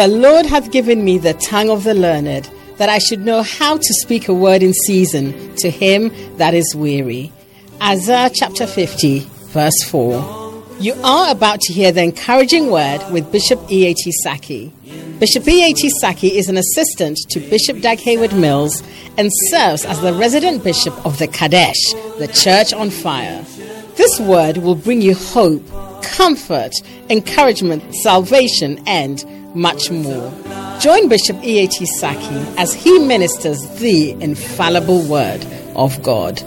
The Lord hath given me the tongue of the learned, that I should know how to speak a word in season to him that is weary. Isaiah chapter 50, verse 4. You are about to hear the encouraging word with Bishop E.A.T. Sackey. Bishop E.A.T. Sackey is an assistant to Bishop Dag Heward Mills and serves as the resident bishop of the Qodesh, the church on fire. This word will bring you hope, comfort, encouragement, salvation, and much more. Join Bishop E A T Sackey as he ministers the infallible word of God.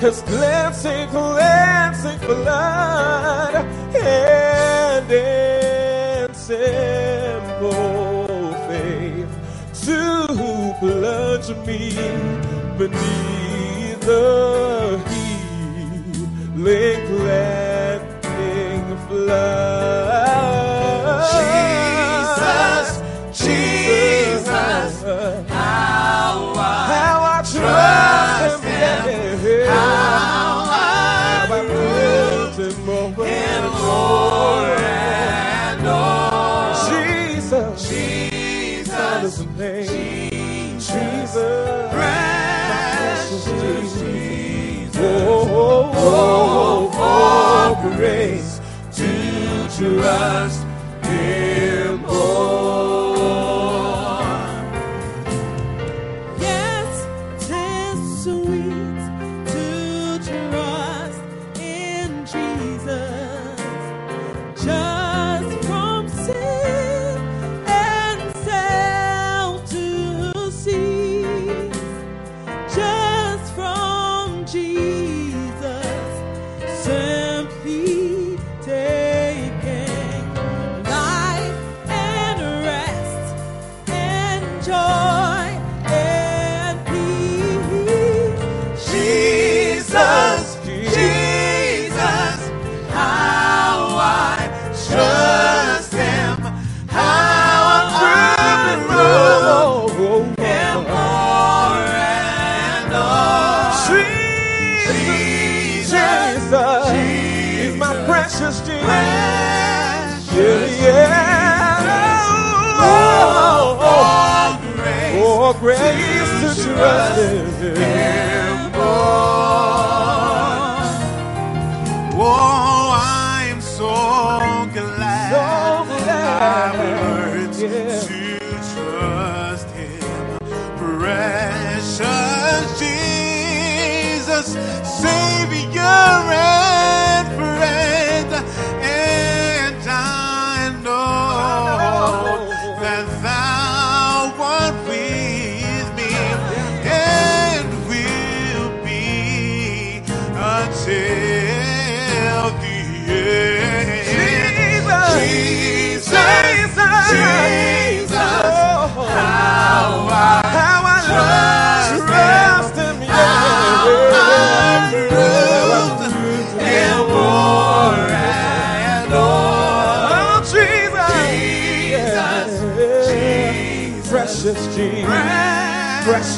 His glancing, glancing blood, and in simple faith to plunge me beneath the Jesus, precious Jesus. Oh, oh, oh, oh, oh, grace to trust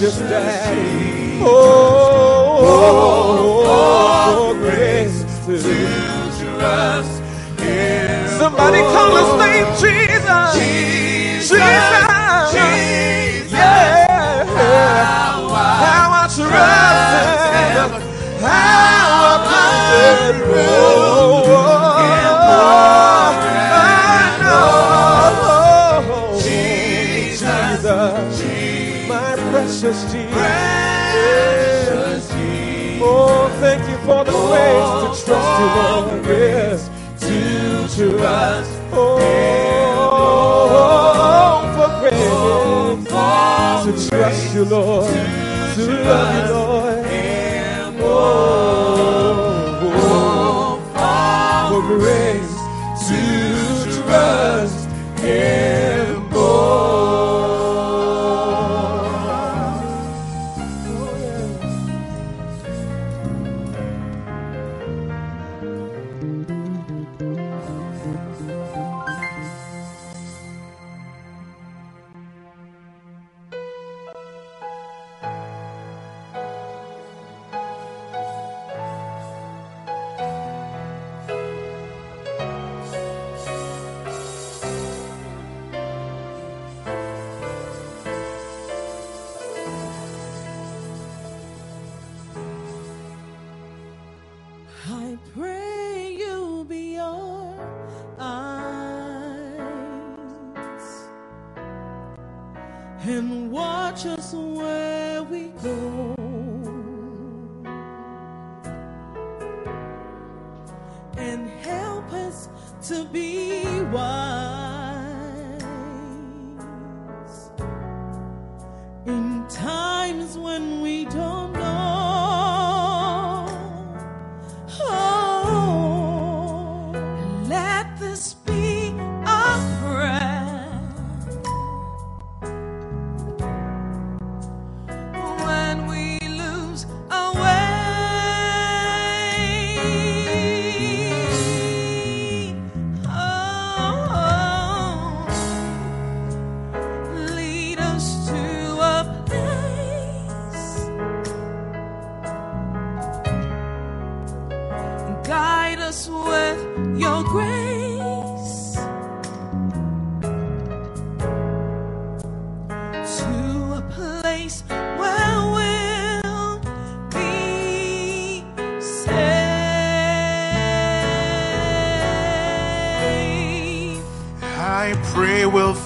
gracious daddy. Oh, oh, oh, oh grace to trust. Somebody call his name Jesus. Jesus. Jesus. Jesus. Yeah. How I trust. first to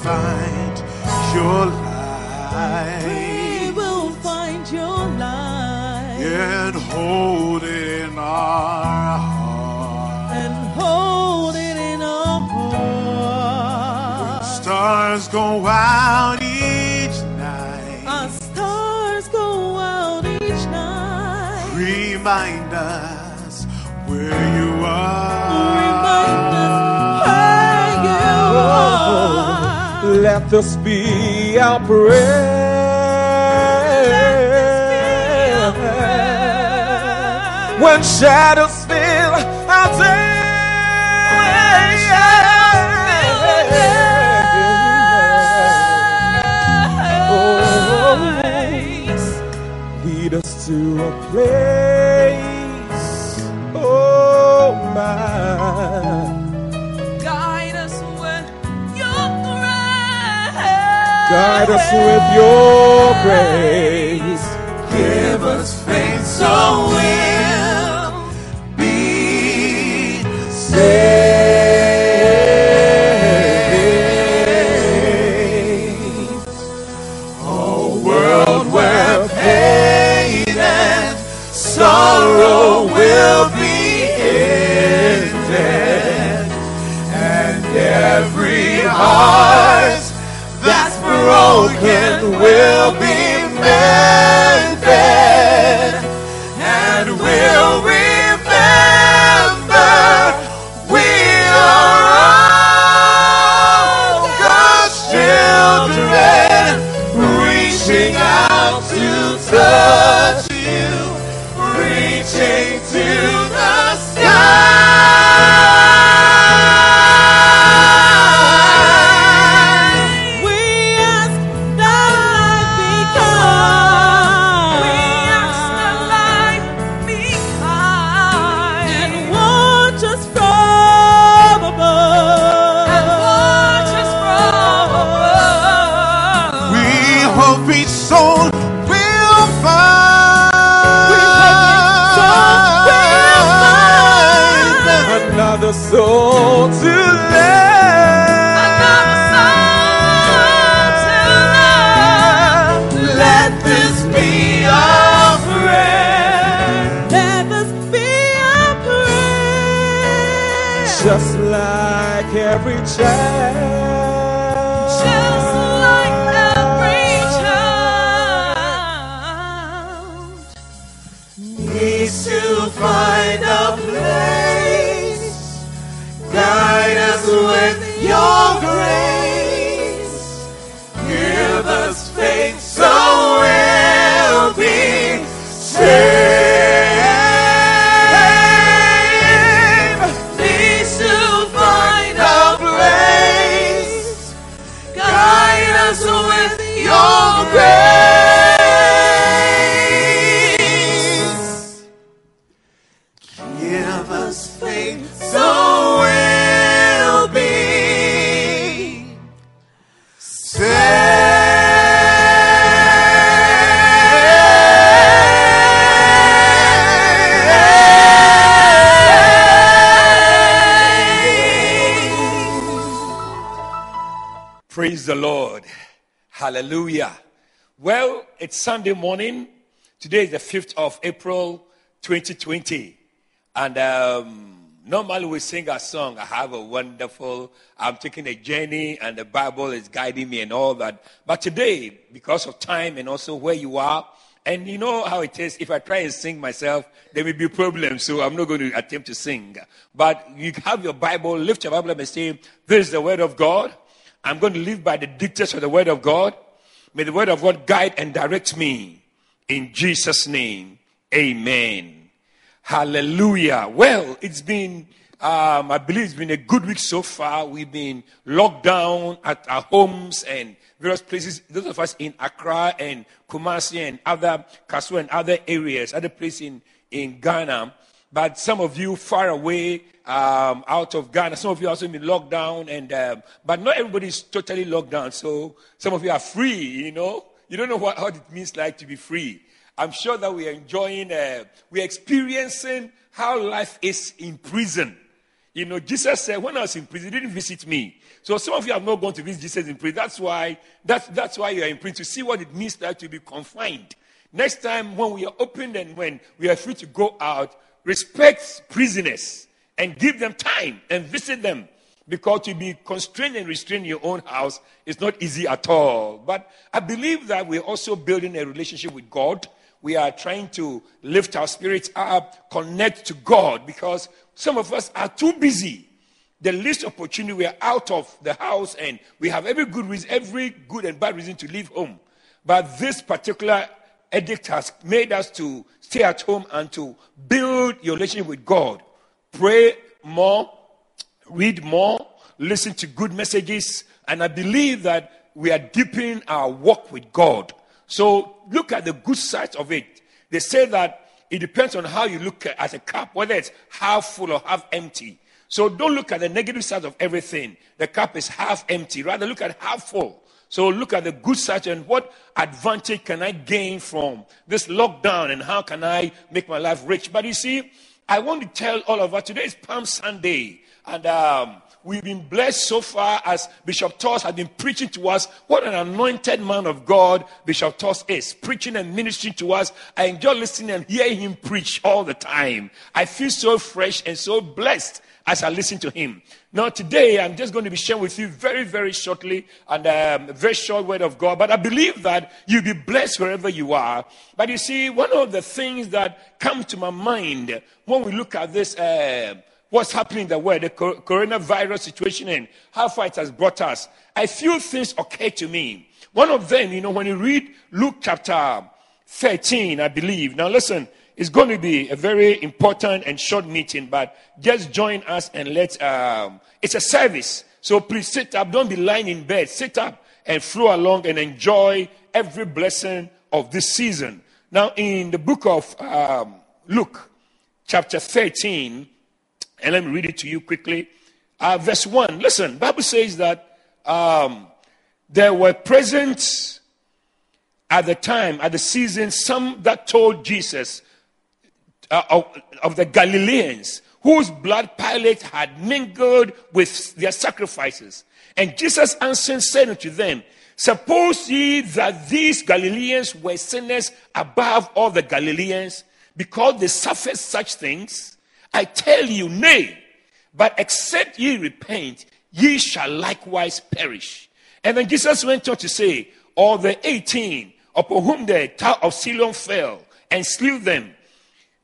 find. Your Let this be our prayer. When shadows fill our day. Shadows fill oh, day. Lead us to a place Guide us with your grace. Give us faith so we'll be saved. A world where pain and sorrow will be ended, and every heart broken will be it's Sunday morning. Today is the 5th of April, 2020. And um, normally we sing a song, I have a wonderful, I'm taking a journey and the Bible is guiding me and all that. But today, because of time and also where you are, and you know how it is, if I try and sing myself, there will be problems, so I'm not going to attempt to sing. But you have your Bible, lift your Bible up and say, This is the word of God. I'm going to live by the dictates of the word of God. May the word of God guide and direct me. In Jesus' name, amen. Hallelujah. Well, it's been, um, I believe it's been a good week so far. We've been locked down at our homes and various places. Those of us in Accra and Kumasi and other Kasoa and other areas, other places in, in Ghana. But some of you far away um, out of Ghana, some of you also been locked down, and um, but not everybody is totally locked down. So some of you are free. You know, you don't know what, what it means like to be free. I'm sure that we are enjoying, uh, we are experiencing how life is in prison. You know, Jesus said, when I was in prison, he didn't visit me. So some of you have not gone to visit Jesus in prison. That's why, that's, that's why you are in prison, to see what it means like to be confined. Next time, when we are open and when we are free to go out, respect prisoners and give them time and visit them. Because to be constrained and restrained in your own house is not easy at all. But I believe that we're also building a relationship with God. We are trying to lift our spirits up, connect to God, because some of us are too busy. The least opportunity, we are out of the house and we have every good reason, every good and bad reason to leave home. But this particular edict has made us to stay at home and to build your relationship with God. Pray more, read more, listen to good messages, and I believe that we are deepening our walk with God. So look at the good side of it. They say that it depends on how you look at a cup, whether it's half full or half empty. So don't look at the negative side of everything. The cup is half empty. Rather look at half full. So look at the good side and what advantage can I gain from this lockdown and how can I make my life rich. But you see, I want to tell all of us today is Palm Sunday, and um, we've been blessed so far as Bishop Toss has been preaching to us. What an anointed man of God Bishop Toss is, preaching and ministering to us. I enjoy listening and hearing him preach all the time. I feel so fresh and so blessed as I listen to him. Now, today, I'm just going to be sharing with you very, very shortly and um, a very short word of God. But I believe that you'll be blessed wherever you are. But you see, one of the things that come to my mind when we look at this, uh, what's happening in the world, the coronavirus situation and how far it has brought us, a few things occur to me. One of them, you know, when you read Luke chapter 13, I believe. Now, listen, it's going to be a very important and short meeting, but just join us and let, um, it's a service. So please sit up. Don't be lying in bed. Sit up and flow along and enjoy every blessing of this season. Now, in the book of um, Luke, chapter 13, and let me read it to you quickly. Uh, verse 1. Listen, Bible says that um, there were present at the time, at the season, some that told Jesus uh, of, the Galileans whose blood Pilate had mingled with their sacrifices. And Jesus answered, said unto them, Suppose ye that these Galileans were sinners above all the Galileans, because they suffered such things? I tell you, nay. But except ye repent, ye shall likewise perish. And then Jesus went on to say, All the 18 upon whom the tower of Siloam fell and slew them,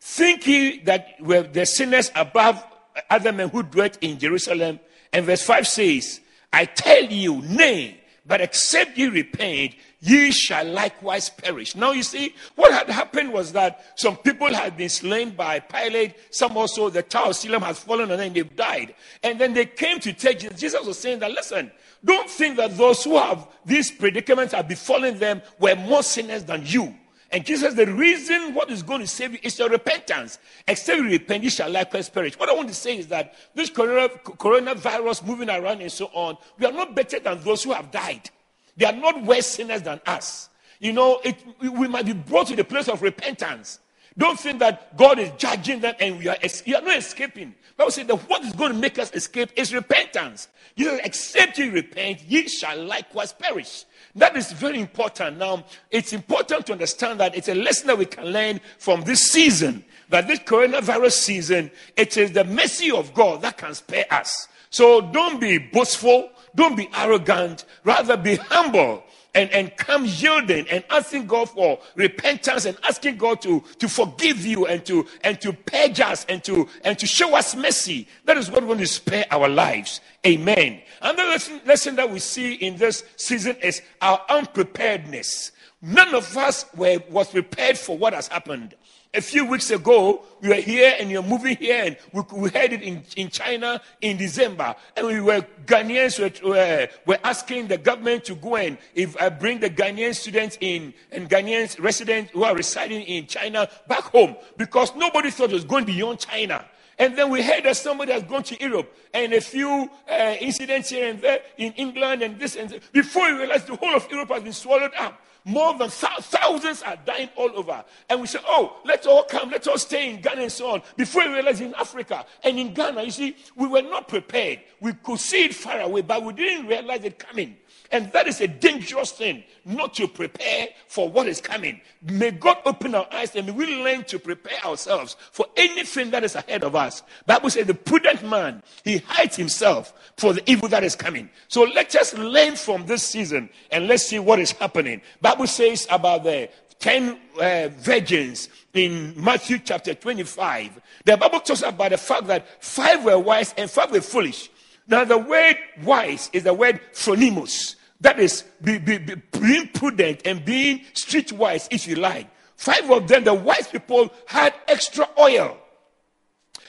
think ye that were the sinners above other men who dwelt in Jerusalem? And verse 5 says, I tell you, nay, but except ye repent, ye shall likewise perish. Now you see, what had happened was that some people had been slain by Pilate, some also the Tower of Siloam has fallen and then they've died. And then they came to take Jesus. Jesus was saying that, listen, don't think that those who have these predicaments have befallen them were more sinners than you. And Jesus, the reason what is going to save you is your repentance. Except you repent, you shall likewise perish. What I want to say is that this corona, coronavirus moving around and so on, we are not better than those who have died. They are not worse sinners than us. You know, it, we might be brought to the place of repentance. Don't think that God is judging them and we are, you are not escaping. Bible says that what is going to make us escape is repentance. You know, except you repent, ye shall likewise perish. That is very important. Now, it's important to understand that it's a lesson that we can learn from this season. That this coronavirus season, it is the mercy of God that can spare us. So don't be boastful, don't be arrogant, rather be humble and, and come yielding and asking God for repentance and asking God to, to forgive you and to and to purge us and to and to show us mercy. That is what we want to spare our lives. Amen. Another lesson, lesson that we see in this season is our unpreparedness. None of us were was prepared for what has happened a few weeks ago, we were here and you're moving here, and we, we heard it in, in China in December. And we were Ghanaians were, were, were asking the government to go and if I uh, bring the Ghanaian students in and Ghanaian residents who are residing in China back home because nobody thought it was going beyond China. And then we heard that somebody has gone to Europe and a few uh, incidents here and there in England and this and that. Before we realized the whole of Europe has been swallowed up. More than thousands are dying all over. And we say, oh, let's all come, let's all stay in Ghana and so on. Before we realize in Africa and in Ghana, you see, we were not prepared. We could see it far away, but we didn't realize it coming. And that is a dangerous thing, not to prepare for what is coming. May God open our eyes and we learn to prepare ourselves for anything that is ahead of us. Bible says the prudent man, he hides himself for the evil that is coming. So let us learn from this season and let's see what is happening. Bible says about the 10 uh, virgins in Matthew chapter 25. The Bible talks about the fact that five were wise and five were foolish. Now, the word wise is the word phronimos. That is be, be, be being prudent and being streetwise, if you like. Five of them, the wise people, had extra oil.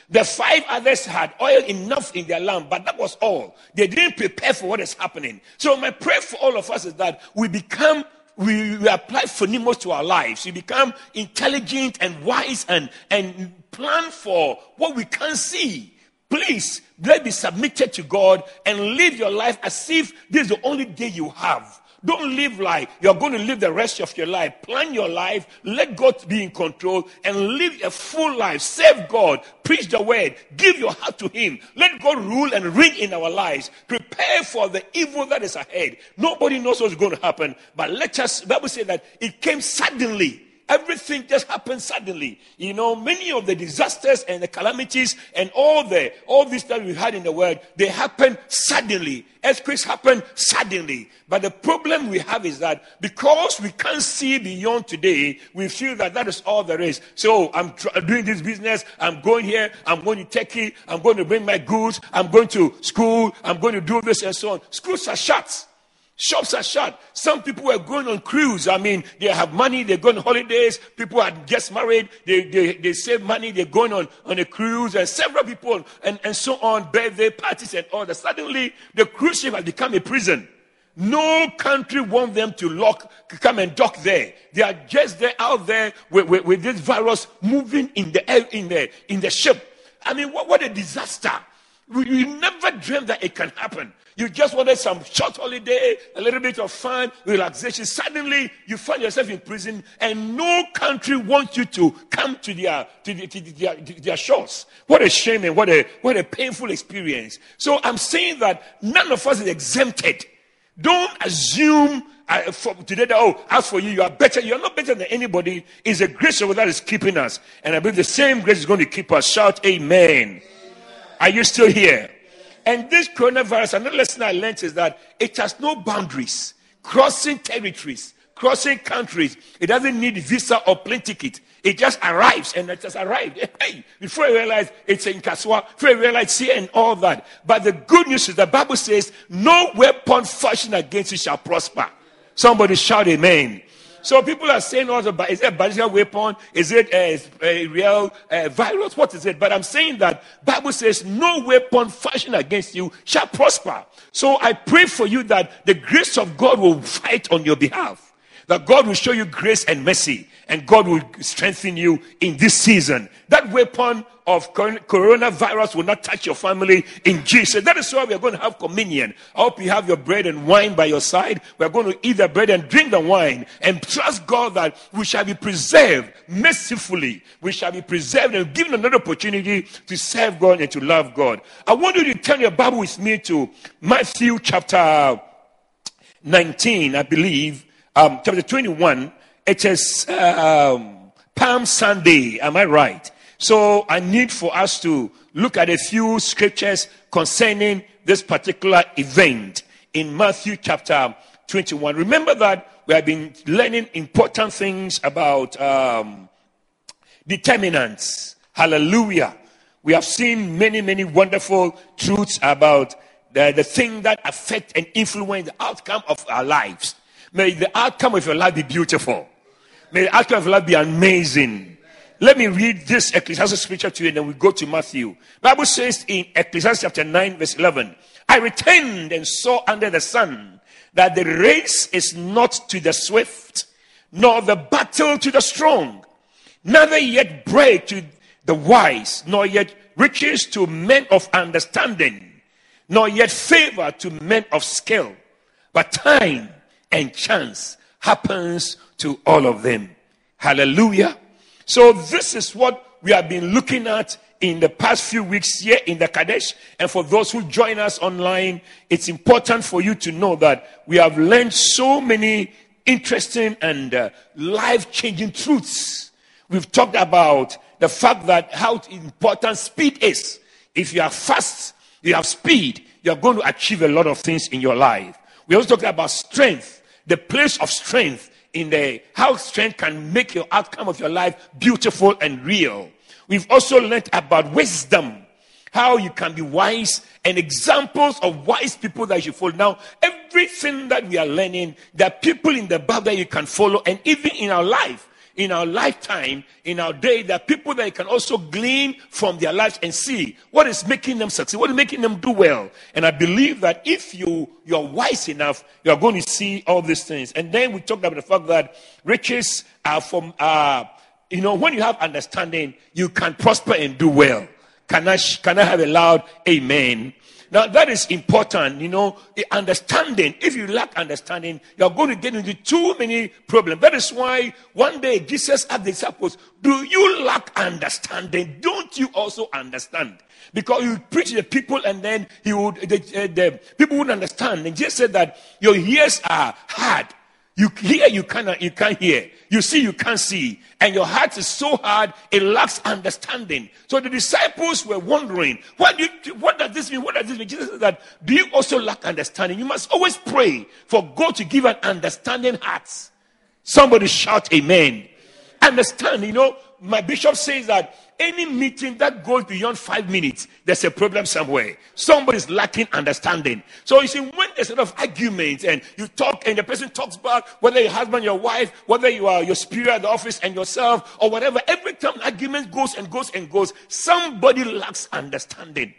The five others had oil enough in their lamp, but that was all. They didn't prepare for what is happening. So my prayer for all of us is that we become we, we apply phronimos to our lives. We become intelligent and wise and, and plan for what we can't see. Please, let be submitted to God and live your life as if this is the only day you have. Don't live like you're going to live the rest of your life. Plan your life. Let God be in control and live a full life. Serve God. Preach the word. Give your heart to Him. Let God rule and reign in our lives. Prepare for the evil that is ahead. Nobody knows what's going to happen. But let us, Bible says that it came suddenly. Everything just happens suddenly. You know, many of the disasters and the calamities and all the all this that we had in the world, they happen suddenly. Earthquakes happen suddenly. But the problem we have is that because we can't see beyond today, we feel that that is all there is. So I'm tr- doing this business. I'm going here. I'm going to Turkey. I'm going to bring my goods. I'm going to school. I'm going to do this and so on. Schools are shut. Shops are shut. Some people were going on cruise. I mean, they have money, they're going on holidays. People are just married, they, they, they save money, they're going on, on a cruise, and several people, and, and so on, birthday parties and all that. Suddenly, the cruise ship has become a prison. No country wants them to lock, come and dock there. They are just there out there with, with, with this virus moving in the air, in the, in the ship. I mean, what, what a disaster. We, never dreamed that it can happen. You just wanted some short holiday, a little bit of fun, relaxation. Suddenly, you find yourself in prison, and no country wants you to come to their to, the, to, their, to their shores. What a shame and what a what a painful experience. So I'm saying that none of us is exempted. Don't assume uh, for today that oh, as for you, you are better. You are not better than anybody. It's a grace that is keeping us, and I believe the same grace is going to keep us. Shout Amen. Are you still here? And this coronavirus, another lesson I learned is that it has no boundaries, crossing territories, crossing countries. It doesn't need visa or plane ticket. It just arrives and it just arrived. Hey, before you realize it's in Kasoa, before you realize here and all that. But the good news is the Bible says, no weapon fashioned against you shall prosper. Somebody shout amen. So people are saying also, is it a biological weapon? Is it a, a real uh, virus? What is it? But I'm saying that Bible says no weapon fashioned against you shall prosper. So I pray for you that the grace of God will fight on your behalf. That God will show you grace and mercy and God will strengthen you in this season. That weapon of coronavirus will not touch your family in Jesus. That is why we are going to have communion. I hope you have your bread and wine by your side. We are going to eat the bread and drink the wine and trust God that we shall be preserved mercifully. We shall be preserved and given another opportunity to serve God and to love God. I want you to turn your Bible with me to Matthew chapter 19, I believe, um, chapter 21 it is um, Palm Sunday. Am I right? So I need for us to look at a few scriptures concerning this particular event in Matthew chapter 21. Remember that we have been learning important things about um, determinants. Hallelujah. We have seen many, many wonderful truths about the, the thing that affect and influence the outcome of our lives. May the outcome of your life be beautiful. May the outcome of your life be amazing. Let me read this Ecclesiastes scripture to you and then we go to Matthew. Bible says in Ecclesiastes chapter 9 verse 11, I returned and saw under the sun that the race is not to the swift, nor the battle to the strong, neither yet bread to the wise, nor yet riches to men of understanding, nor yet favor to men of skill, but time and chance happens to all of them. Hallelujah. So, this is what we have been looking at in the past few weeks here in the Qodesh. And for those who join us online, it's important for you to know that we have learned so many interesting and uh, life changing truths. We've talked about the fact that how important speed is. If you are fast, you have speed, you're going to achieve a lot of things in your life. We also talked about strength, the place of strength in the how strength can make your outcome of your life beautiful and real. We've also learned about wisdom, how you can be wise, and examples of wise people that you follow. Now, everything that we are learning, there are people in the Bible that you can follow, and even in our life, in our lifetime, in our day, there are people that you can also glean from their lives and see what is making them succeed, what is making them do well. And I believe that if you you're wise enough, you are going to see all these things. And then we talked about the fact that riches are from uh, you know, when you have understanding, you can prosper and do well. Can I, can I have a loud amen? Now that is important, you know, the understanding. If you lack understanding, you're going to get into too many problems. That is why one day Jesus asked the disciples, Do you lack understanding? Don't you also understand? Because you preach to the people and then he would the, the people wouldn't understand. And Jesus said that your ears are hard you hear, you cannot, you can't hear. You see, you can't see. And your heart is so hard, it lacks understanding. So the disciples were wondering, what, do you, what does this mean? What does this mean? Jesus said that, do you also lack understanding? You must always pray for God to give an understanding heart. Somebody shout amen. Understand, you know, my bishop says that any meeting that goes beyond five minutes, there's a problem somewhere. Somebody's lacking understanding. So you see, when there's a lot of arguments and you talk and the person talks about whether your husband, your wife, whether you are your spirit at the office and yourself or whatever, every time argument goes and goes and goes, somebody lacks understanding.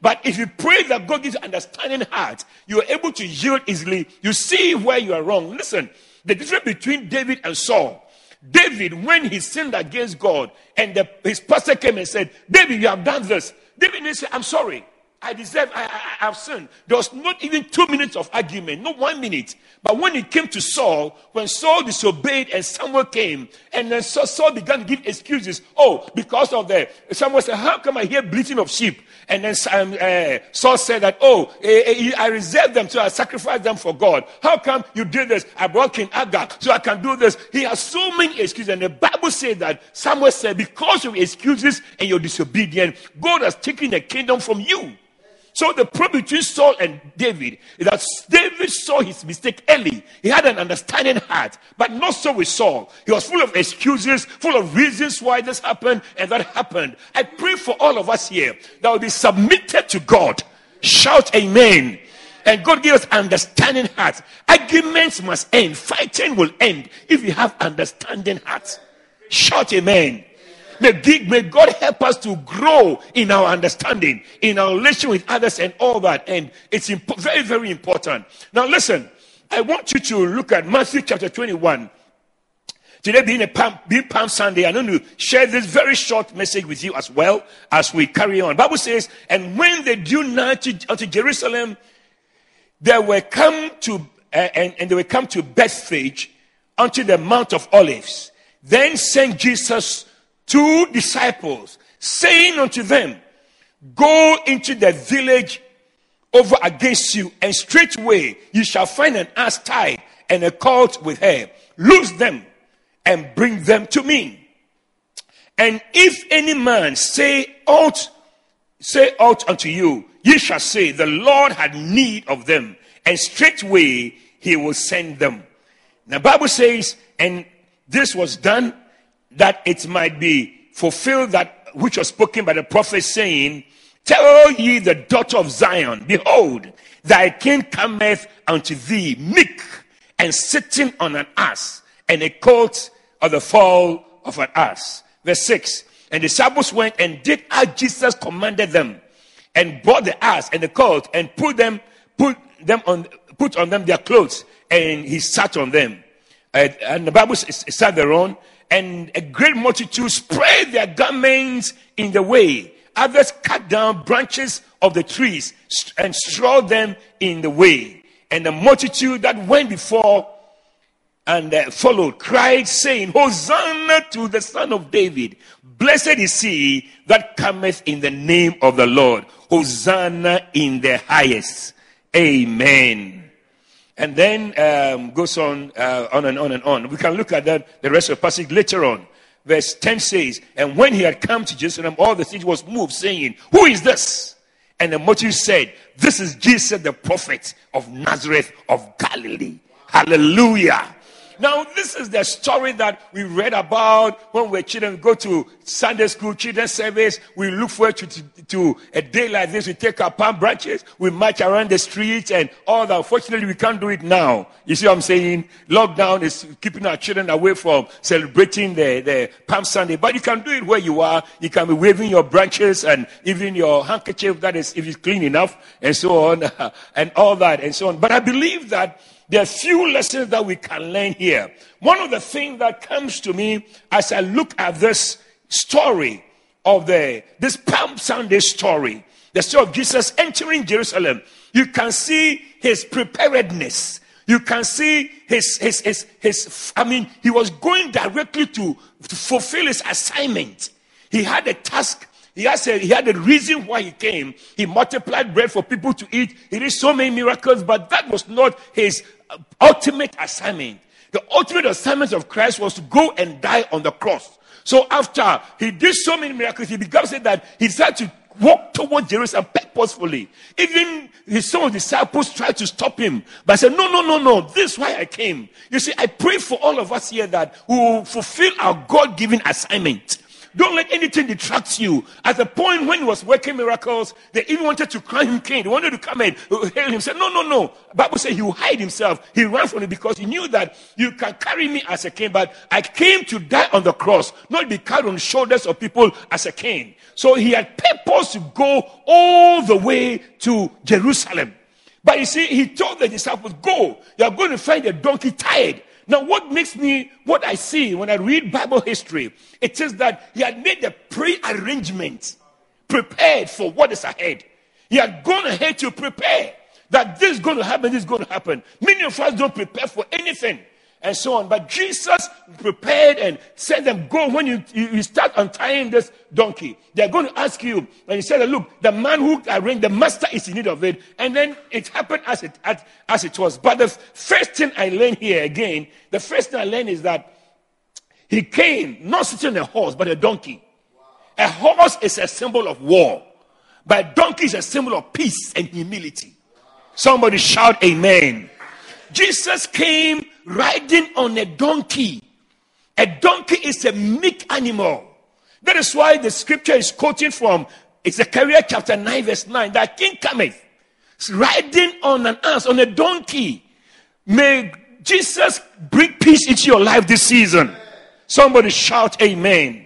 But if you pray that God gives understanding heart, you are able to yield easily. You see where you are wrong. Listen, the difference between David and Saul David, when he sinned against God, and the, his pastor came and said, David, you have done this. David say, I'm sorry. I deserve, I, I, have sinned. There was not even two minutes of argument, not one minute. But when it came to Saul, when Saul disobeyed and Samuel came, and then Saul began to give excuses. Oh, because of the, Samuel said, How come I hear bleating of sheep? And then um, uh, Saul said that, Oh, uh, I reserved them, so I sacrificed them for God. How come you did this? I brought King Agag, so I can do this. He has so many excuses. And the Bible said that Samuel said, Because of excuses and your disobedience, God has taken the kingdom from you. So the problem between Saul and David is that David saw his mistake early. He had an understanding heart, but not so with Saul. He was full of excuses, full of reasons why this happened and that happened. I pray for all of us here that will be submitted to God. Shout amen. And God give us understanding hearts. Arguments must end. Fighting will end if you have understanding hearts. Shout amen. May, may God help us to grow in our understanding, in our relation with others, and all that. And it's imp- very, very important. Now, listen, I want you to look at Matthew chapter 21. Today being a Palm, being Palm Sunday, I'm going to share this very short message with you as well as we carry on. Bible says, and when they drew nigh to, to Jerusalem, they were come to uh, and, and they were come to Bethphage unto the Mount of Olives. Then sent Jesus two disciples, saying unto them, Go into the village over against you, and straightway you shall find an ass tied and a colt with her. Loose them and bring them to me. And if any man say aught, say aught unto you, ye shall say, The Lord had need of them, and straightway he will send them. Now Bible says, and this was done that it might be fulfilled that which was spoken by the prophet saying, Tell ye the daughter of Zion, behold, thy king cometh unto thee meek and sitting on an ass and a colt of the fall of an ass. Verse 6. And the disciples went and did as Jesus commanded them and brought the ass and the colt and put them, put them on, put on them their clothes and he sat on them. And the Bible sat thereon and a great multitude spread their garments in the way. Others cut down branches of the trees and strawed them in the way. And the multitude that went before and uh, followed cried, saying, Hosanna to the Son of David. Blessed is he that cometh in the name of the Lord. Hosanna in the highest. Amen and then um, goes on, uh, on and on and on. We can look at that, the rest of the passage later on. Verse 10 says, And when he had come to Jerusalem, all the city was moved, saying, Who is this? And the multitude said, This is Jesus, the prophet of Nazareth of Galilee. Hallelujah. Now, this is the story that we read about when we're children. We go to Sunday school, children's service. We look forward to, to, to, a day like this. We take our palm branches. We march around the streets and all that. Unfortunately, we can't do it now. You see what I'm saying? Lockdown is keeping our children away from celebrating the, the Palm Sunday. But you can do it where you are. You can be waving your branches and even your handkerchief, that is, if it's clean enough, and so on, and all that, and so on. But I believe that there are few lessons that we can learn here. One of the things that comes to me as I look at this story of the this Palm Sunday story, the story of Jesus entering Jerusalem, you can see his preparedness. You can see his, his, his, his, I mean, he was going directly to, to fulfill his assignment. He had a task he, has a, he had a reason why he came. He multiplied bread for people to eat. He did so many miracles, but that was not his ultimate assignment. The ultimate assignment of Christ was to go and die on the cross. So after he did so many miracles, he began to say that he decided to walk toward Jerusalem purposefully. Even his some of the disciples tried to stop him, but said, No, no, no, no. This is why I came. You see, I pray for all of us here that we will fulfill our God given assignment. Don't let anything detract you. At the point when he was working miracles, they even wanted to crown him king. They wanted to come and hail him. Said, no, no, no. Bible said he would hide himself. He ran from it because he knew that you can carry me as a king, but I came to die on the cross, not be carried on the shoulders of people as a king. So he had purpose to go all the way to Jerusalem. But you see, he told the disciples, go. You're going to find a donkey tied now, what makes me, what I see when I read Bible history, it says that he had made the pre-arrangement, prepared for what is ahead. He had gone ahead to prepare that this is going to happen, this is going to happen. Many of us don't prepare for anything and so on. But Jesus prepared and said them, go when you, you, start untying this donkey. They're going to ask you. And he said, look, the man who arranged, the master is in need of it. And then it happened as it, as, as it was. But the first thing I learned here again, the first thing I learned is that he came not sitting on a horse, but a donkey. A horse is a symbol of war. But a donkey is a symbol of peace and humility. Somebody shout amen. Jesus came riding on a donkey. A donkey is a meek animal. That is why the scripture is quoting from Zechariah chapter 9, verse 9. That king cometh riding on an ass, on a donkey. May Jesus bring peace into your life this season. Somebody shout amen.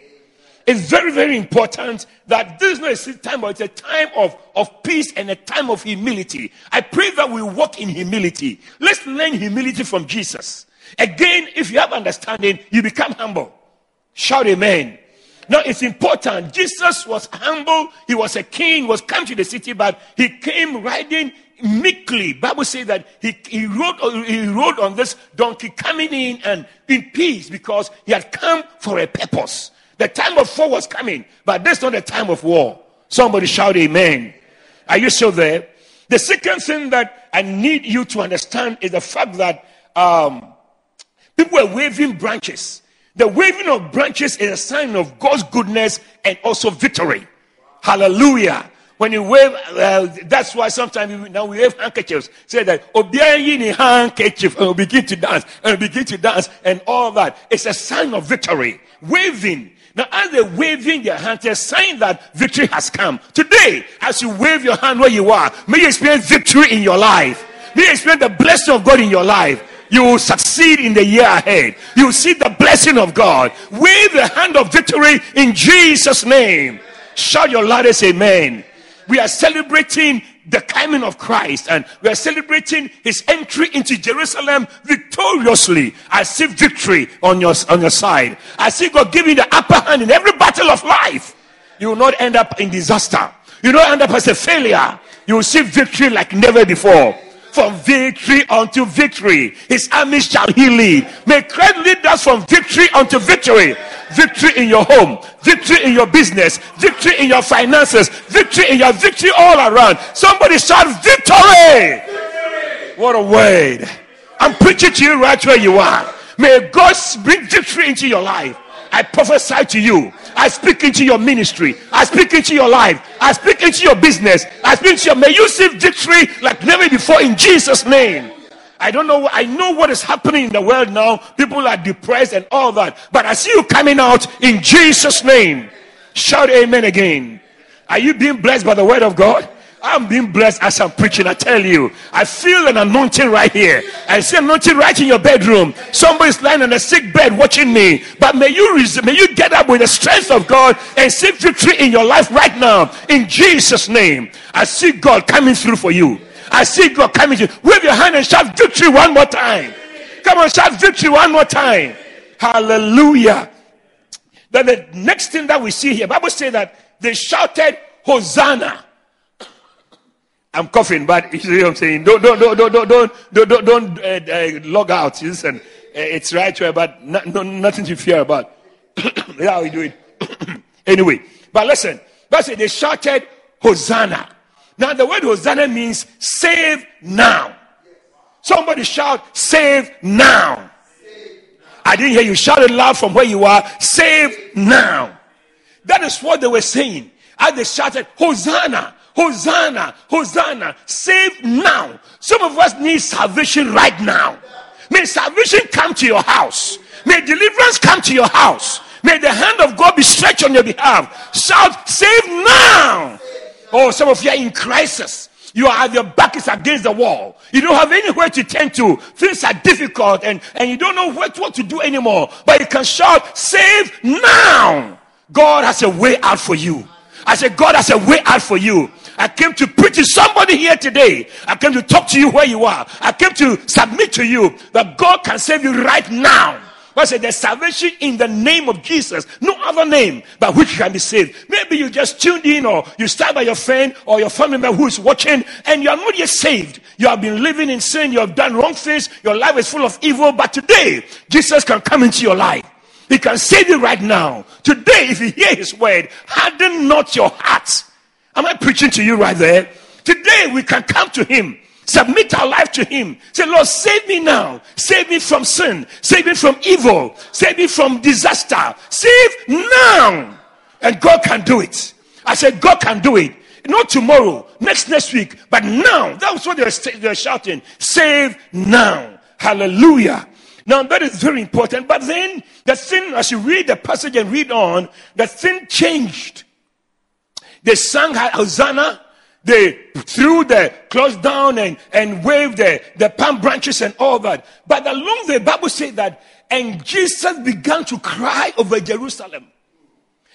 It's very, very important that this is not a time, but it's a time of, of peace and a time of humility. I pray that we walk in humility. Let's learn humility from Jesus. Again, if you have understanding, you become humble. Shout amen. Now it's important. Jesus was humble. He was a king, was come to the city, but he came riding meekly. Bible says that he, he rode he rode on this donkey coming in and in peace because he had come for a purpose. The time of war was coming, but this is not the time of war. Somebody shout amen. Are you still there? The second thing that I need you to understand is the fact that um, people were waving branches. The waving of branches is a sign of God's goodness and also victory. Hallelujah. When you wave, uh, that's why sometimes we, now we wave handkerchiefs. Say that obeying Obiayi handkerchief and we begin to dance and we begin to dance and all that. It's a sign of victory. Waving. Now, as they're waving their they're saying that victory has come. Today, as you wave your hand where you are, may you experience victory in your life. May you experience the blessing of God in your life you will succeed in the year ahead. You will see the blessing of God. Wave the hand of victory in Jesus' name. Shout your loudest amen. We are celebrating the coming of Christ and we are celebrating his entry into Jerusalem victoriously. I see victory on your, on your side. I see God giving the upper hand in every battle of life. You will not end up in disaster. You will not end up as a failure. You will see victory like never before from victory unto victory. His army shall he lead. May Christ lead us from victory unto victory. Victory in your home, victory in your business, victory in your finances, victory in your victory all around. Somebody shout victory! victory! What a word. I'm preaching to you right where you are. May God bring victory into your life. I prophesy to you. I speak into your ministry. I speak into your life. I speak into your business. I speak into your. May you see victory like never before in Jesus' name. I don't know. I know what is happening in the world now. People are depressed and all that. But I see you coming out in Jesus' name. Shout amen again. Are you being blessed by the word of God? I'm being blessed as I'm preaching. I tell you, I feel an anointing right here. I see anointing right in your bedroom. Somebody's lying on a sick bed watching me. But may you may you get up with the strength of God and see victory in your life right now. In Jesus' name, I see God coming through for you. I see God coming through. Wave your hand and shout victory one more time. Come on, shout victory one more time. Hallelujah. Then the next thing that we see here, Bible says that they shouted Hosanna. I'm coughing, but you see what I'm saying? Don't, don't, don't, don't, don't, don't, don't, don't uh, uh, log out. Listen, uh, it's right here, but no, no, nothing to fear about. That's how we do it. anyway, but listen, that's it. They shouted Hosanna. Now, the word Hosanna means save now. Somebody shout, save now. I didn't hear you shout it loud from where you are. Save now. That is what they were saying. As they shouted, Hosanna, Hosanna, Hosanna, save now. Some of us need salvation right now. May salvation come to your house. May deliverance come to your house. May the hand of God be stretched on your behalf. Shout, save now. Oh, some of you are in crisis. You are your back is against the wall. You don't have anywhere to turn to. Things are difficult and, and you don't know what, what to do anymore. But you can shout, save now. God has a way out for you. I said, God has a way out for you. I came to preach to somebody here today. I came to talk to you where you are. I came to submit to you that God can save you right now. I said there's salvation in the name of Jesus, no other name by which you can be saved. Maybe you just tuned in or you stand by your friend or your family member who is watching and you are not yet saved. You have been living in sin, you have done wrong things, your life is full of evil, but today Jesus can come into your life. He can save you right now. Today, if you hear his word, harden not your hearts. Am I preaching to you right there? Today we can come to him, submit our life to him. Say, Lord, save me now. Save me from sin. Save me from evil. Save me from disaster. Save now. And God can do it. I said, God can do it. not tomorrow, next next week, but now. That was what they were, they were shouting. Save now. Hallelujah. Now that is very important. But then the thing, as you read the passage and read on, the thing changed. They sang Hosanna. They threw the clothes down and, and waved the, the palm branches and all that. But along the Bible says that, and Jesus began to cry over Jerusalem.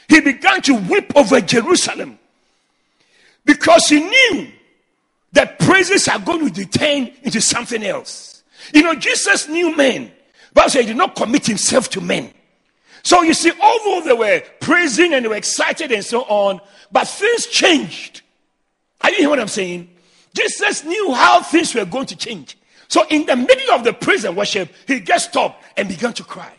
He began to weep over Jerusalem because he knew that praises are going to turn into something else. You know, Jesus knew men, but he did not commit himself to men. So you see, although they were praising and they were excited and so on, but things changed. Are you hearing what I'm saying? Jesus knew how things were going to change. So in the middle of the praise and worship, he just stopped and began to cry.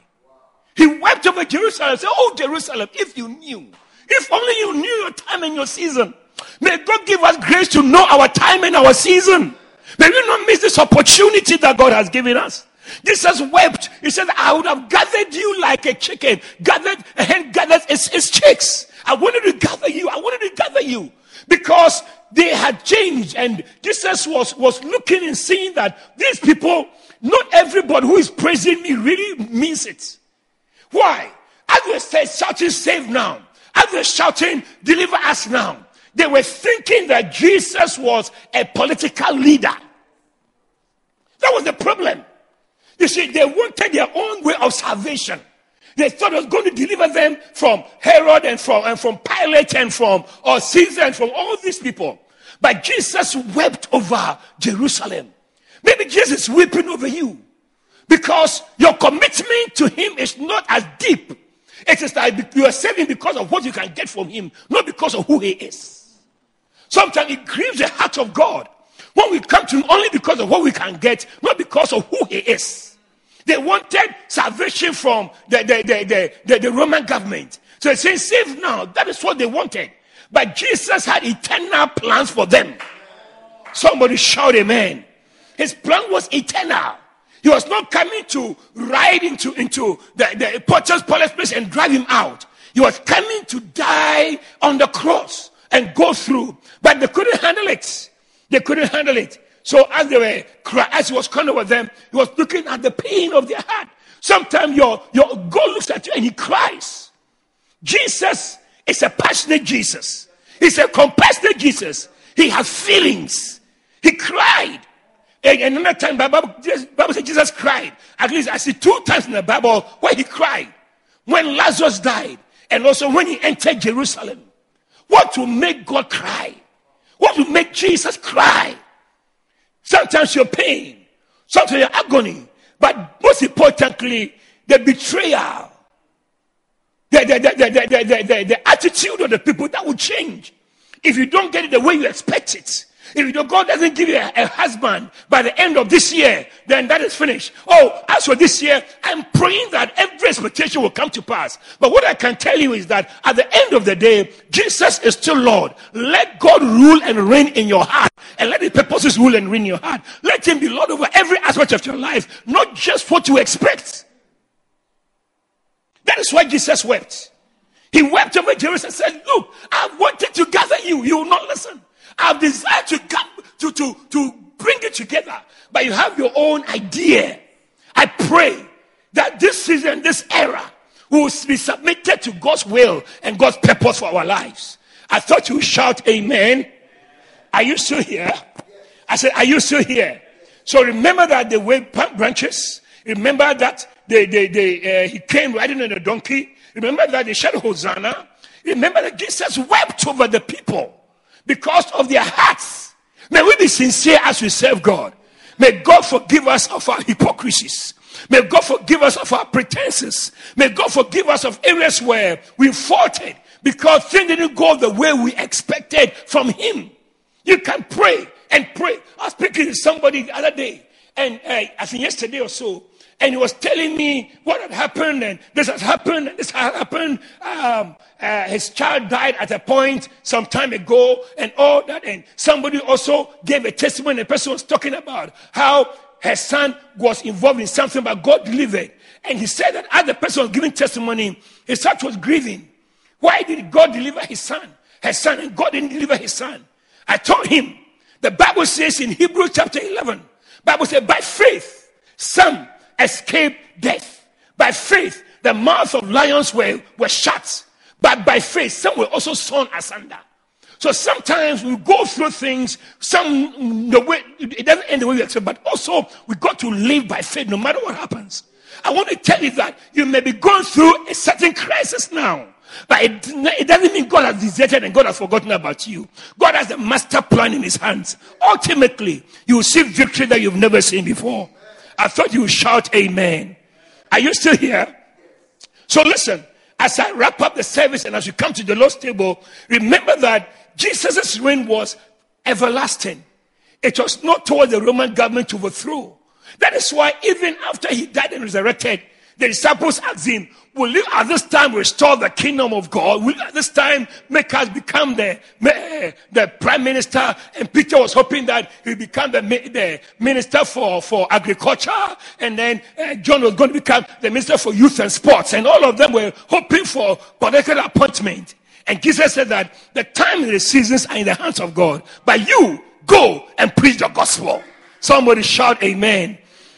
He wept over Jerusalem and said, Oh, Jerusalem, if you knew, if only you knew your time and your season. May God give us grace to know our time and our season. May we not miss this opportunity that God has given us. Jesus wept. He said, I would have gathered you like a chicken, gathered a hen its, its chicks. I wanted to gather you. I wanted to gather you because they had changed. And Jesus was, was looking and seeing that these people, not everybody who is praising me really means it. Why? As they said, shouting, save now. As they shouting, deliver us now. They were thinking that Jesus was a political leader. That was the problem. You see, they wanted their own way of salvation. They thought it was going to deliver them from Herod and from, and from Pilate and from or Caesar and from all these people. But Jesus wept over Jerusalem. Maybe Jesus weeping over you because your commitment to him is not as deep. It is like you are saving because of what you can get from him, not because of who he is. Sometimes it grieves the heart of God when we come to him only because of what we can get, not because of who he is. They wanted salvation from the, the, the, the, the Roman government. So they say, save now. That is what they wanted. But Jesus had eternal plans for them. Somebody shout amen. His plan was eternal. He was not coming to ride into, into the, the Pontius Pilate place and drive him out. He was coming to die on the cross and go through. But they couldn't handle it. They couldn't handle it. So as they were crying, as he was crying over them, he was looking at the pain of their heart. Sometimes your, your God looks at you and he cries. Jesus is a passionate Jesus. He's a compassionate Jesus. He has feelings. He cried. And another time, the Bible, Bible says Jesus cried. At least I see two times in the Bible where he cried. When Lazarus died, and also when he entered Jerusalem. What will make God cry? What will make Jesus cry? Sometimes your pain, sometimes your agony, but most importantly, the betrayal, the, the, the, the, attitude of the people that will change if you don't get it the way you expect it. If God doesn't give you a, a, husband by the end of this year, then that is finished. Oh, as for this year, I'm praying that every expectation will come to pass. But what I can tell you is that at the end of the day, Jesus is still Lord. Let God rule and reign in your heart, and let His purposes rule and reign in your heart. Let Him be Lord over every aspect of your life, not just what you expect. That is why Jesus wept. He wept over Jerusalem and said, Look, I wanted to gather you. You will not listen. I've desired to come to, to, to bring it together, but you have your own idea. I pray that this season, this era, will be submitted to God's will and God's purpose for our lives. I thought you would shout amen. Are you still here? I said, Are you still here? So remember that the way branches. Remember that they, they, they, uh, he came riding on a donkey. Remember that they shouted Hosanna. Remember that Jesus wept over the people because of their hearts. May we be sincere as we serve God. May God forgive us of our hypocrisies. May God forgive us of our pretenses. May God forgive us of areas where we faulted because things didn't go the way we expected from Him. You can pray and pray. I was speaking to somebody the other day, and uh, I think yesterday or so, and he was telling me what had happened and this has happened and this has happened. Um, uh, his child died at a point some time ago and all that. And somebody also gave a testimony. The person was talking about how her son was involved in something, but God delivered. And he said that as the person was giving testimony, his heart was grieving. Why did God deliver his son? her son, and God didn't deliver his son. I told him, the Bible says in Hebrews chapter 11, Bible says, by faith, some escaped death. By faith, the mouths of lions were, were shut. But by faith, some were also sawn asunder. So sometimes we go through things, some the way it doesn't end the way we expect, but also we got to live by faith no matter what happens. I want to tell you that you may be going through a certain crisis now. But it, it, doesn't mean God has deserted and God has forgotten about you. God has a master plan in his hands. Ultimately, you will see victory that you've never seen before. I thought you would shout amen. Are you still here? So listen, as I wrap up the service and as you come to the Lord's table, remember that Jesus' reign was everlasting. It was not toward the Roman government to overthrow. That is why even after he died and resurrected, the disciples asked him, Will you at this time restore the kingdom of God? Will you at this time make us become the, the prime minister? And Peter was hoping that he would become the, the minister for, for agriculture. And then uh, John was going to become the minister for youth and sports. And all of them were hoping for political appointment. And Jesus said that the time and the seasons are in the hands of God. But you go and preach the gospel. Somebody shout amen.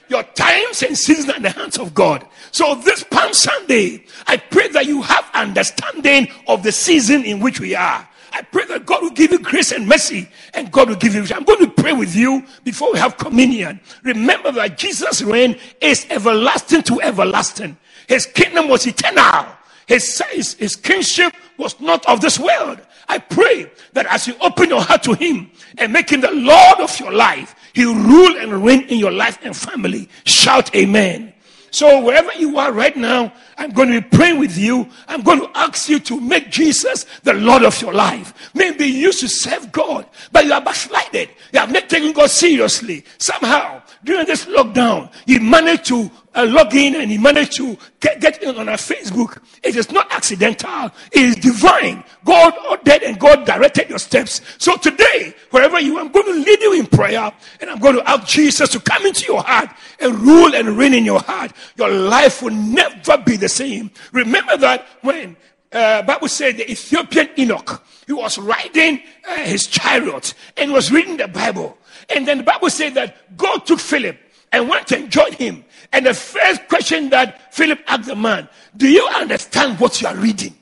Your times and seasons in the hands of God. So this Palm Sunday, I pray that you have understanding of the season in which we are. I pray that God will give you grace and mercy and God will give you. I'm going to pray with you before we have communion. Remember that Jesus' reign is everlasting to everlasting. His kingdom was eternal. His, his, his kingship was not of this world. I pray that as you open your heart to Him and make Him the Lord of your life, He rule and reign in your life and family. Shout Amen. So wherever you are right now, I'm going to be praying with you. I'm going to ask you to make Jesus the Lord of your life. Maybe you used to serve God, but you are backslided. You have not taken God seriously. Somehow, during this lockdown, you managed to uh, log in and he managed to get, get in on our Facebook. It is not accidental. It is divine. God ordered and God directed your steps. So today, wherever you I'm going to lead you in prayer and I'm going to ask Jesus to come into your heart and rule and reign in your heart. Your life will never be the same. Remember that when uh, Bible said the Ethiopian eunuch, he was riding uh, his chariot and was reading the Bible. And then the Bible said that God took Philip and went and joined him. And the first question that Philip asked the man, Do you understand what you are reading?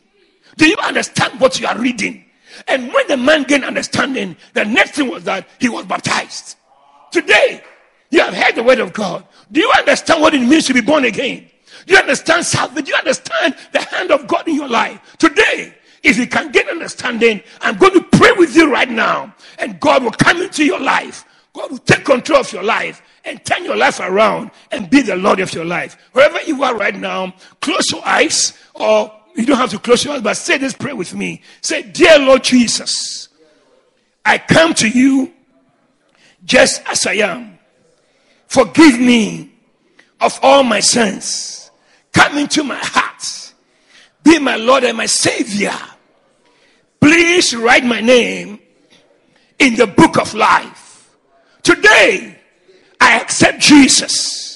Do you understand what you are reading? And when the man gained understanding, the next thing was that he was baptized. Today, you have heard the word of God. Do you understand what it means to be born again? Do you understand salvation? Do you understand the hand of God in your life? Today, if you can get understanding, I'm going to pray with you right now, and God will come into your life. God will take control of your life and turn your life around and be the Lord of your life. Wherever you are right now, close your eyes, or you don't have to close your eyes, but say this prayer with me. Say, Dear Lord Jesus, I come to you just as I am. Forgive me of all my sins. Come into my heart. Be my Lord and my Savior. Please write my name in the book of life. Today, I accept Jesus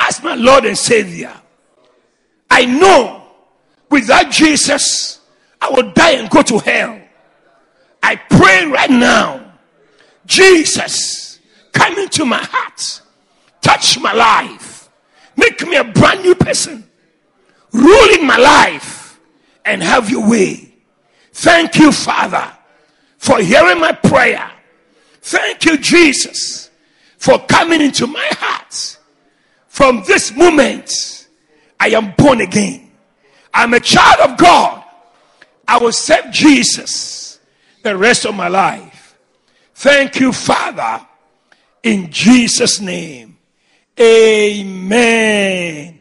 as my Lord and Savior, I know without Jesus, I will die and go to hell. I pray right now, Jesus, come into my heart, touch my life, make me a brand new person, rule in my life, and have your way. Thank you, Father, for hearing my prayer. Thank you, Jesus for coming into my heart. From this moment, I am born again. I'm a child of God. I will serve Jesus the rest of my life. Thank you, Father, in Jesus' name. Amen.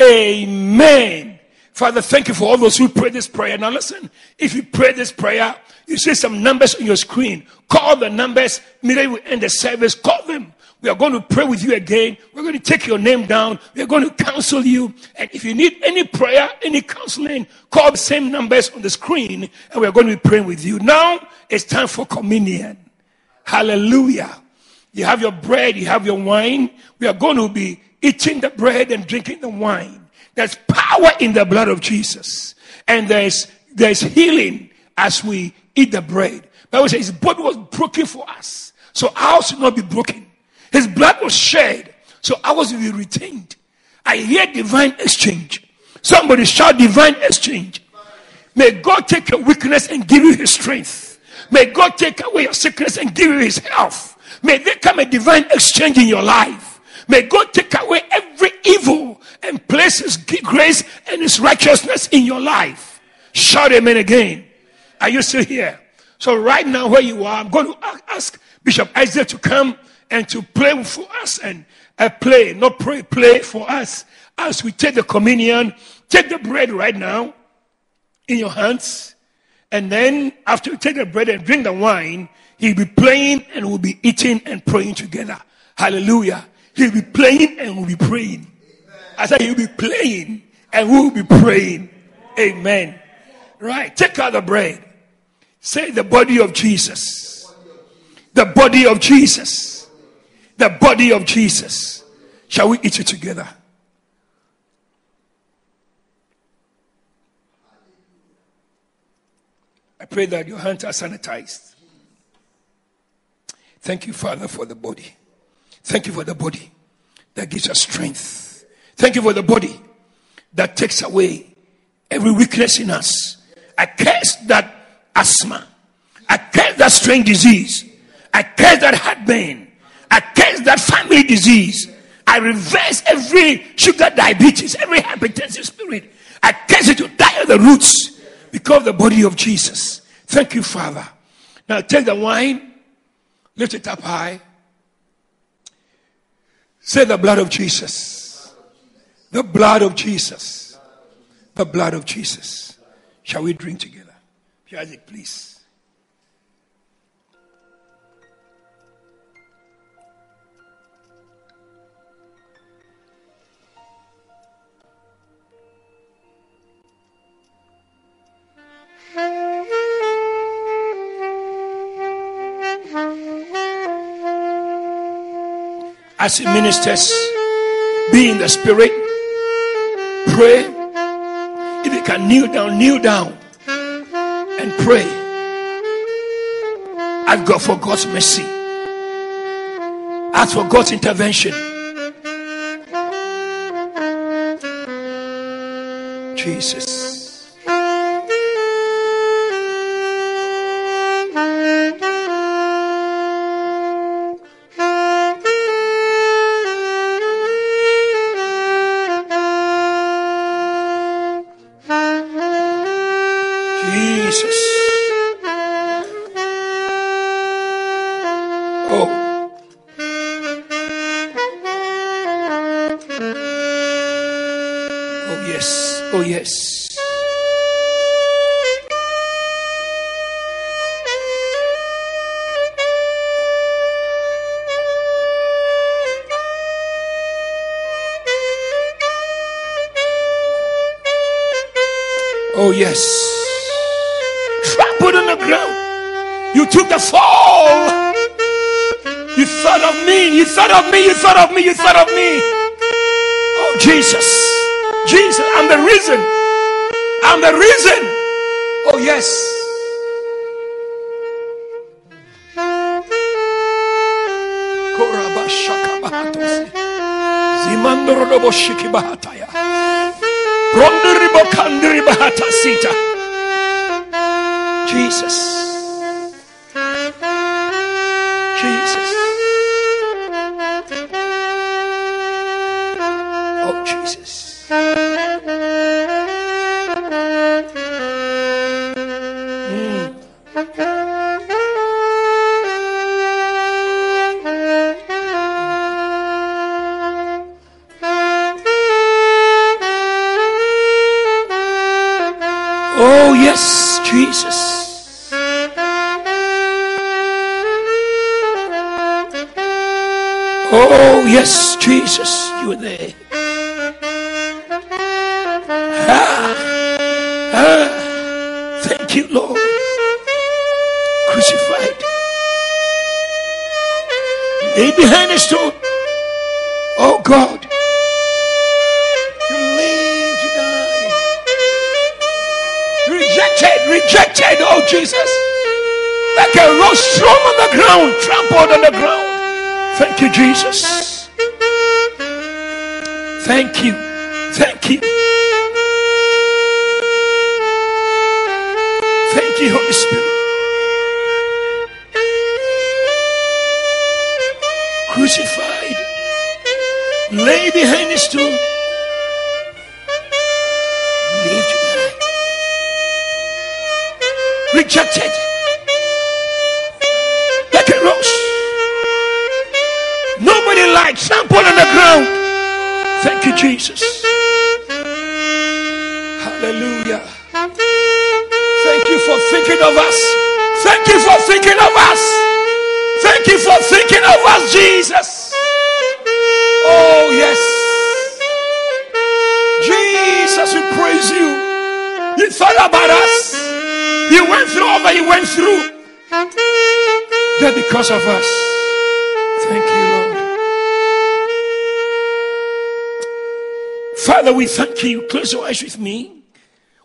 Amen. Father, thank you for all those who pray this prayer. Now, listen, if you pray this prayer, you see some numbers on your screen. Call the numbers, immediately we end the service. Call them. We are going to pray with you again. We're going to take your name down. We're going to counsel you. And if you need any prayer, any counseling, call the same numbers on the screen and we're going to be praying with you. Now it's time for communion. Hallelujah. You have your bread, you have your wine. We are going to be eating the bread and drinking the wine. There's power in the blood of Jesus. And there's, there's healing as we eat the bread. Bible says his body was broken for us. So ours should not be broken. His blood was shed. So ours will be retained. I hear divine exchange. Somebody shout divine exchange. May God take your weakness and give you his strength. May God take away your sickness and give you his health. May there come a divine exchange in your life. May God take away every evil and place his grace and his righteousness in your life. Shout amen again. Are you still here? So right now where you are, I'm going to ask Bishop Isaac to come and to play for us and uh, play, not pray, play for us as we take the communion. Take the bread right now in your hands. And then after you take the bread and drink the wine, he'll be playing and we'll be eating and praying together. Hallelujah. He'll be playing and we'll be praying. I said he'll be playing and we'll be praying. Amen. Right. Take out the bread. Say the body of Jesus. The body of Jesus. The body of Jesus. Shall we eat it together? I pray that your hands are sanitized. Thank you, Father, for the body. Thank you for the body that gives us strength. Thank you for the body that takes away every weakness in us. I curse that asthma. I curse that strange disease. I curse that heartburn. I that family disease. I reverse every sugar diabetes, every hypertensive spirit. I curse it to die at the roots because the body of Jesus. Thank you, Father. Now take the wine, lift it up high. Say the blood of Jesus. The blood of Jesus. The blood of Jesus. Shall we drink together? Isaac, please. As ministers, be in the spirit, pray. If you can kneel down, kneel down and pray. Ask God for God's mercy. Ask for God's intervention. Jesus. Yes. Trampled on the ground. You took the fall. You thought of me. You thought of me. You thought of me. You thought of me. Oh, Jesus. Jesus, I'm the reason. I'm the reason. Oh, yes. Jesus. Jesus. Jesus. Oh, yes, Jesus, you are there. Ah, ah, thank you, Lord. Crucified. Lay behind the stone. Oh, God. Jesus. Like a rose thrown on the ground, trampled on the ground. Thank you, Jesus. Thank you. Thank you. Rejected like a rose. Nobody likes trampled on the ground. Thank you, Jesus. Hallelujah. Thank you for thinking of us. Thank you for thinking of us. Thank you for thinking of us, Jesus. Oh, yes. Jesus, we praise you. You thought about us. You went through all that you went through. That because of us. Thank you, Lord. Father, we thank you. Close your eyes with me.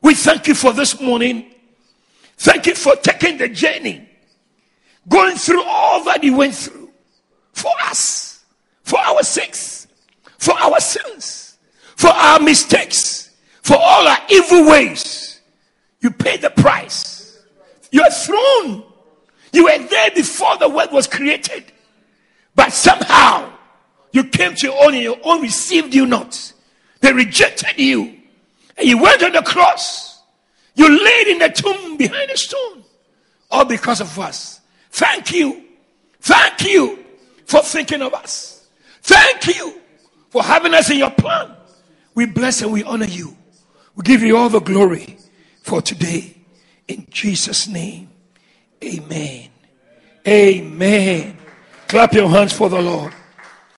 We thank you for this morning. Thank you for taking the journey, going through all that you went through for us, for our sakes, for our sins, for our mistakes, for all our evil ways. You paid the price. Your throne. You were there before the world was created. But somehow you came to your own and your own received you not. They rejected you. And you went on the cross. You laid in the tomb behind a stone. All because of us. Thank you. Thank you for thinking of us. Thank you for having us in your plan. We bless and we honor you. We give you all the glory for today. In Jesus' name. Amen. Amen. Clap your hands for the Lord.